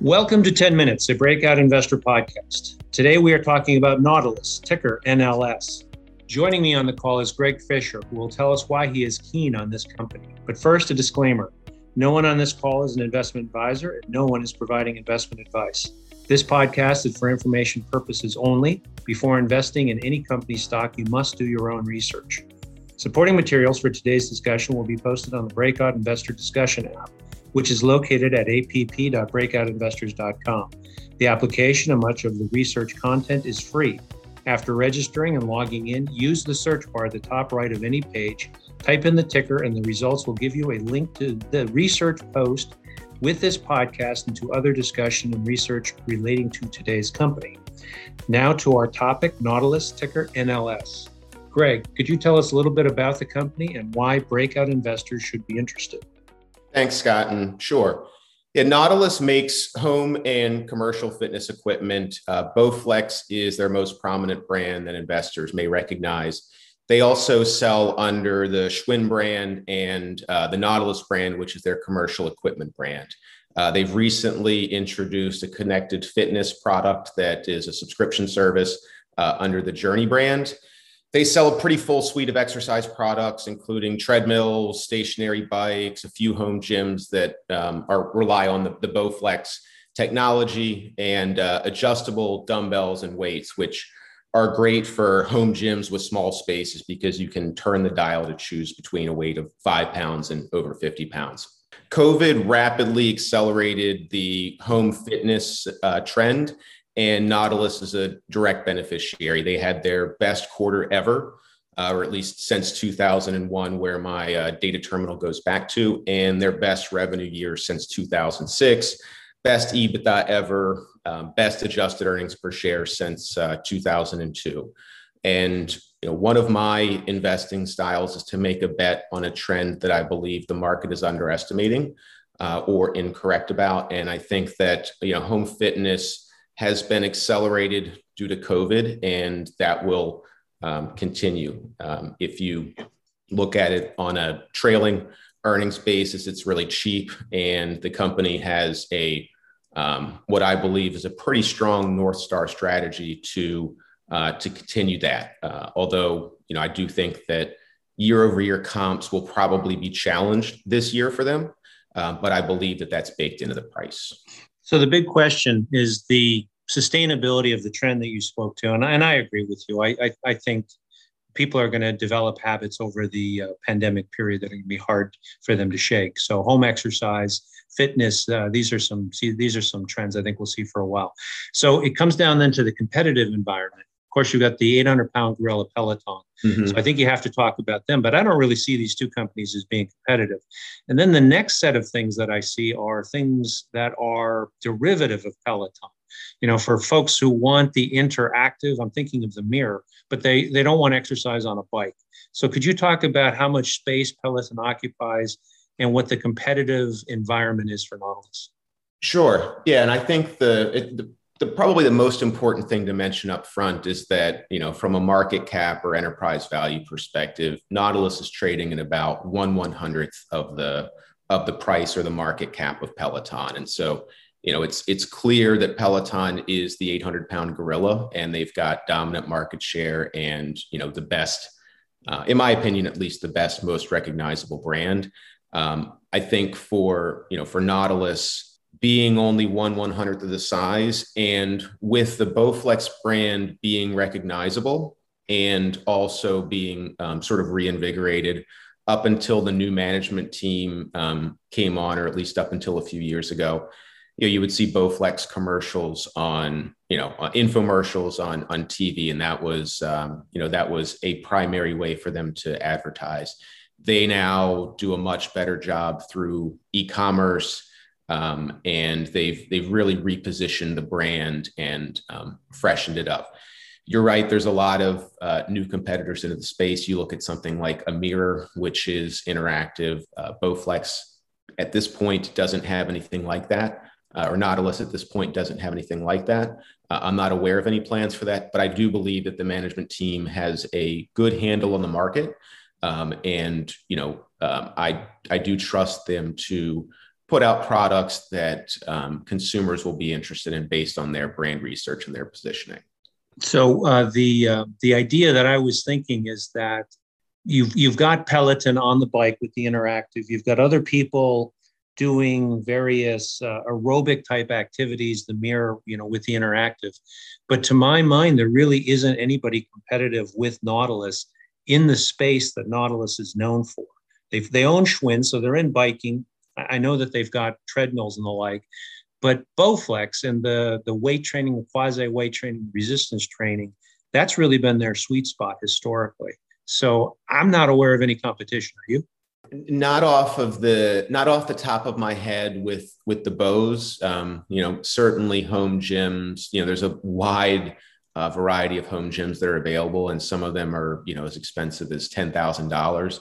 Welcome to 10 Minutes, a breakout investor podcast. Today we are talking about Nautilus, ticker NLS. Joining me on the call is Greg Fisher, who will tell us why he is keen on this company. But first, a disclaimer no one on this call is an investment advisor, and no one is providing investment advice. This podcast is for information purposes only. Before investing in any company stock, you must do your own research. Supporting materials for today's discussion will be posted on the Breakout Investor Discussion app which is located at app.breakoutinvestors.com. The application and much of the research content is free. After registering and logging in, use the search bar at the top right of any page, type in the ticker, and the results will give you a link to the research post with this podcast and to other discussion and research relating to today's company. Now to our topic Nautilus, ticker NLS. Greg, could you tell us a little bit about the company and why breakout investors should be interested? Thanks, Scott. And sure. Yeah, Nautilus makes home and commercial fitness equipment. Uh, Bowflex is their most prominent brand that investors may recognize. They also sell under the Schwinn brand and uh, the Nautilus brand, which is their commercial equipment brand. Uh, they've recently introduced a connected fitness product that is a subscription service uh, under the Journey brand. They sell a pretty full suite of exercise products, including treadmills, stationary bikes, a few home gyms that um, are rely on the, the Bowflex technology and uh, adjustable dumbbells and weights, which are great for home gyms with small spaces because you can turn the dial to choose between a weight of five pounds and over 50 pounds. COVID rapidly accelerated the home fitness uh, trend and Nautilus is a direct beneficiary. They had their best quarter ever, uh, or at least since 2001, where my uh, data terminal goes back to, and their best revenue year since 2006, best EBITDA ever, um, best adjusted earnings per share since uh, 2002. And you know, one of my investing styles is to make a bet on a trend that I believe the market is underestimating uh, or incorrect about. And I think that you know, home fitness has been accelerated due to COVID, and that will um, continue. Um, if you look at it on a trailing earnings basis, it's really cheap, and the company has a um, what I believe is a pretty strong North Star strategy to uh, to continue that. Uh, although you know, I do think that year over year comps will probably be challenged this year for them, uh, but I believe that that's baked into the price. So the big question is the sustainability of the trend that you spoke to, and, and I agree with you. I, I, I think people are going to develop habits over the uh, pandemic period that are going to be hard for them to shake. So home exercise, fitness, uh, these are some see, these are some trends I think we'll see for a while. So it comes down then to the competitive environment. Of course, you've got the 800 pound gorilla Peloton. Mm-hmm. So I think you have to talk about them, but I don't really see these two companies as being competitive. And then the next set of things that I see are things that are derivative of Peloton. You know, for folks who want the interactive, I'm thinking of the mirror, but they they don't want exercise on a bike. So could you talk about how much space Peloton occupies and what the competitive environment is for Nautilus? Sure. Yeah, and I think the, it, the the probably the most important thing to mention up front is that you know from a market cap or enterprise value perspective nautilus is trading at about one one hundredth of the of the price or the market cap of peloton. And so you know it's it's clear that peloton is the 800 pound gorilla and they've got dominant market share and you know the best uh, in my opinion at least the best most recognizable brand. Um, i think for you know for nautilus being only one one hundredth of the size, and with the Bowflex brand being recognizable and also being um, sort of reinvigorated up until the new management team um, came on, or at least up until a few years ago. You know, you would see Bowflex commercials on, you know, uh, infomercials on on TV, and that was, um, you know, that was a primary way for them to advertise. They now do a much better job through e-commerce um, and they've they've really repositioned the brand and um, freshened it up. You're right. There's a lot of uh, new competitors into the space. You look at something like a mirror, which is interactive. Uh, Bowflex at this point doesn't have anything like that, uh, or Nautilus at this point doesn't have anything like that. Uh, I'm not aware of any plans for that, but I do believe that the management team has a good handle on the market, um, and you know, um, I I do trust them to put out products that um, consumers will be interested in based on their brand research and their positioning. So uh, the uh, the idea that I was thinking is that you've you've got Peloton on the bike with the interactive. You've got other people doing various uh, aerobic type activities, the mirror, you know, with the interactive. But to my mind, there really isn't anybody competitive with Nautilus in the space that Nautilus is known for. They they own Schwinn, so they're in biking. I know that they've got treadmills and the like, but Bowflex and the the weight training, the quasi weight training, resistance training, that's really been their sweet spot historically. So I'm not aware of any competition. Are you? Not off of the not off the top of my head with with the bows. Um, you know, certainly home gyms. You know, there's a wide uh, variety of home gyms that are available, and some of them are you know as expensive as ten thousand dollars.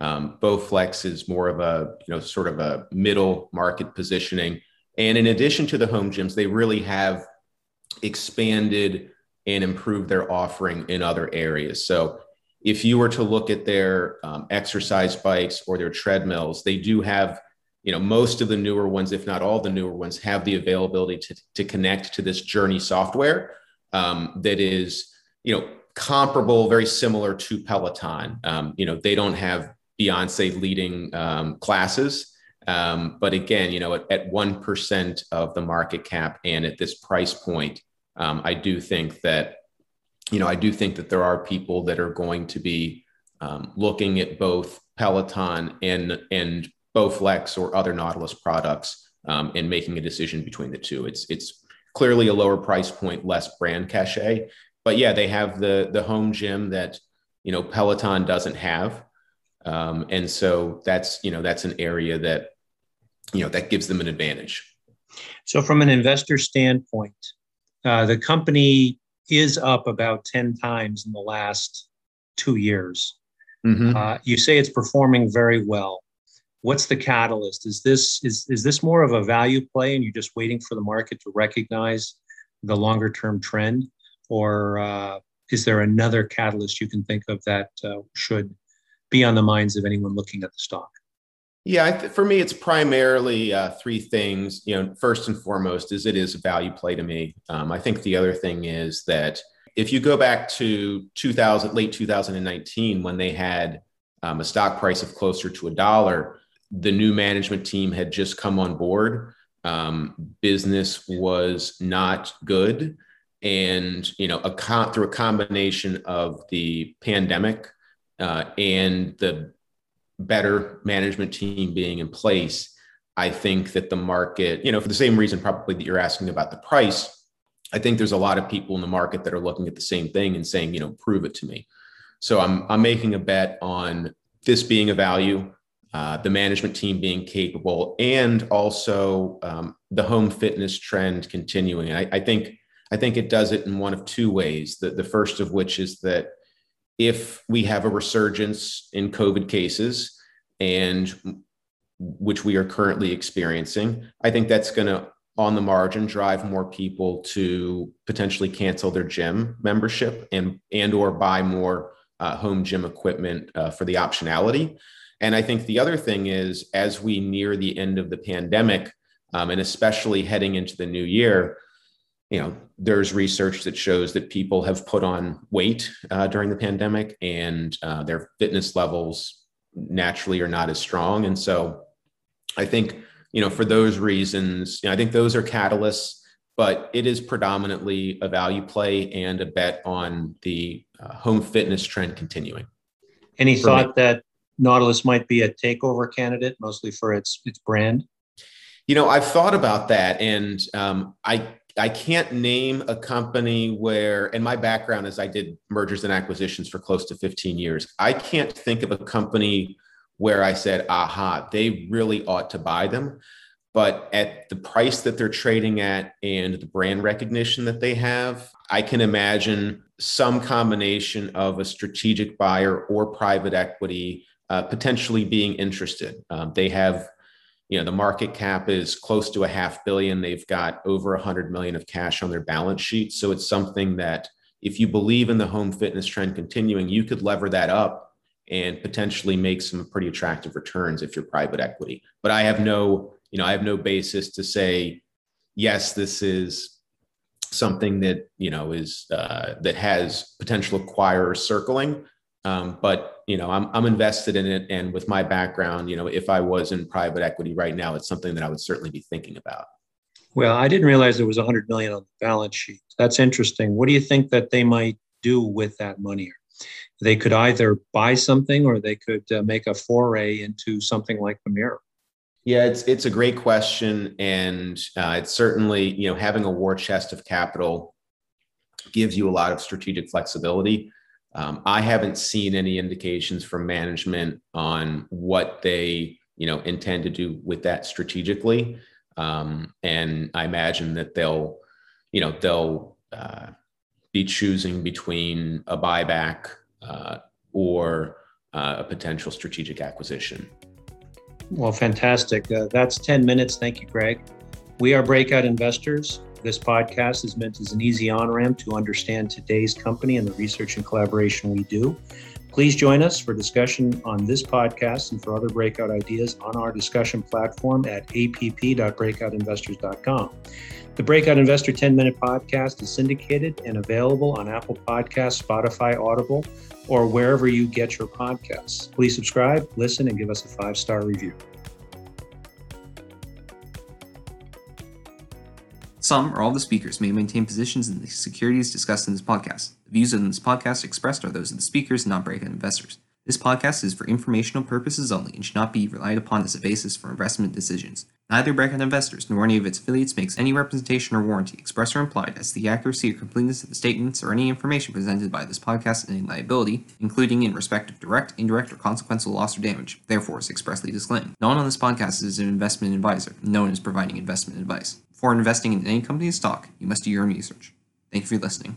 Um, Bowflex is more of a you know sort of a middle market positioning, and in addition to the home gyms, they really have expanded and improved their offering in other areas. So if you were to look at their um, exercise bikes or their treadmills, they do have you know most of the newer ones if not all the newer ones have the availability to, to connect to this journey software um, that is you know comparable very similar to peloton um, you know they don't have Beyonce leading um, classes. Um, but again, you know, at, at 1% of the market cap and at this price point, um, I do think that, you know, I do think that there are people that are going to be um, looking at both Peloton and, and Bowflex or other Nautilus products um, and making a decision between the two. It's, it's clearly a lower price point, less brand cachet. But yeah, they have the, the home gym that, you know, Peloton doesn't have. Um, and so that's you know that's an area that you know that gives them an advantage. So from an investor standpoint, uh, the company is up about ten times in the last two years. Mm-hmm. Uh, you say it's performing very well. What's the catalyst? Is this is is this more of a value play, and you're just waiting for the market to recognize the longer term trend, or uh, is there another catalyst you can think of that uh, should be on the minds of anyone looking at the stock? Yeah, th- for me, it's primarily uh, three things. You know, first and foremost is it is a value play to me. Um, I think the other thing is that if you go back to 2000, late 2019, when they had um, a stock price of closer to a dollar, the new management team had just come on board. Um, business was not good, and you know, a con- through a combination of the pandemic uh, and the better management team being in place, I think that the market, you know, for the same reason probably that you're asking about the price, I think there's a lot of people in the market that are looking at the same thing and saying, you know, prove it to me. So I'm I'm making a bet on this being a value, uh, the management team being capable, and also um, the home fitness trend continuing. I, I think I think it does it in one of two ways. The the first of which is that if we have a resurgence in COVID cases, and which we are currently experiencing, I think that's going to, on the margin, drive more people to potentially cancel their gym membership and and or buy more uh, home gym equipment uh, for the optionality. And I think the other thing is, as we near the end of the pandemic, um, and especially heading into the new year, you know, there's research that shows that people have put on weight uh, during the pandemic and uh, their fitness levels naturally are not as strong. And so I think, you know, for those reasons, you know, I think those are catalysts, but it is predominantly a value play and a bet on the uh, home fitness trend continuing. Any thought that Nautilus might be a takeover candidate, mostly for its its brand? You know, I've thought about that, and um, I I can't name a company where, and my background is I did mergers and acquisitions for close to 15 years. I can't think of a company where I said, aha, they really ought to buy them. But at the price that they're trading at and the brand recognition that they have, I can imagine some combination of a strategic buyer or private equity uh, potentially being interested. Um, they have you know the market cap is close to a half billion. They've got over a hundred million of cash on their balance sheet. So it's something that if you believe in the home fitness trend continuing you could lever that up and potentially make some pretty attractive returns if you're private equity. But i have no you know, I have no basis to say, yes, this is something that, you know, is, uh, that has potential acquirers circling. Um, but, you know, I'm, I'm invested in it. And with my background, you know, if I was in private equity right now, it's something that I would certainly be thinking about. Well, I didn't realize there was 100 million on the balance sheet. That's interesting. What do you think that they might do with that money? They could either buy something or they could uh, make a foray into something like the mirror. Yeah, it's it's a great question, and uh, it's certainly you know having a war chest of capital gives you a lot of strategic flexibility. Um, I haven't seen any indications from management on what they you know intend to do with that strategically. Um, and I imagine that they'll, you know, they'll uh, be choosing between a buyback uh, or uh, a potential strategic acquisition. Well, fantastic. Uh, that's 10 minutes. Thank you, Greg. We are Breakout Investors. This podcast is meant as an easy on ramp to understand today's company and the research and collaboration we do. Please join us for discussion on this podcast and for other breakout ideas on our discussion platform at app.breakoutinvestors.com. The Breakout Investor 10 minute podcast is syndicated and available on Apple Podcasts, Spotify, Audible, or wherever you get your podcasts. Please subscribe, listen, and give us a five star review. Some or all the speakers may maintain positions in the securities discussed in this podcast. The views in this podcast expressed are those of the speakers, not breakout investors. This podcast is for informational purposes only and should not be relied upon as a basis for investment decisions. Neither Breakout Investors nor any of its affiliates makes any representation or warranty, express or implied, as to the accuracy or completeness of the statements or any information presented by this podcast and any liability, including in respect of direct, indirect, or consequential loss or damage, therefore is expressly disclaimed. No one on this podcast is an investment advisor, no one is providing investment advice. Before investing in any company's stock, you must do your own research. Thank you for listening.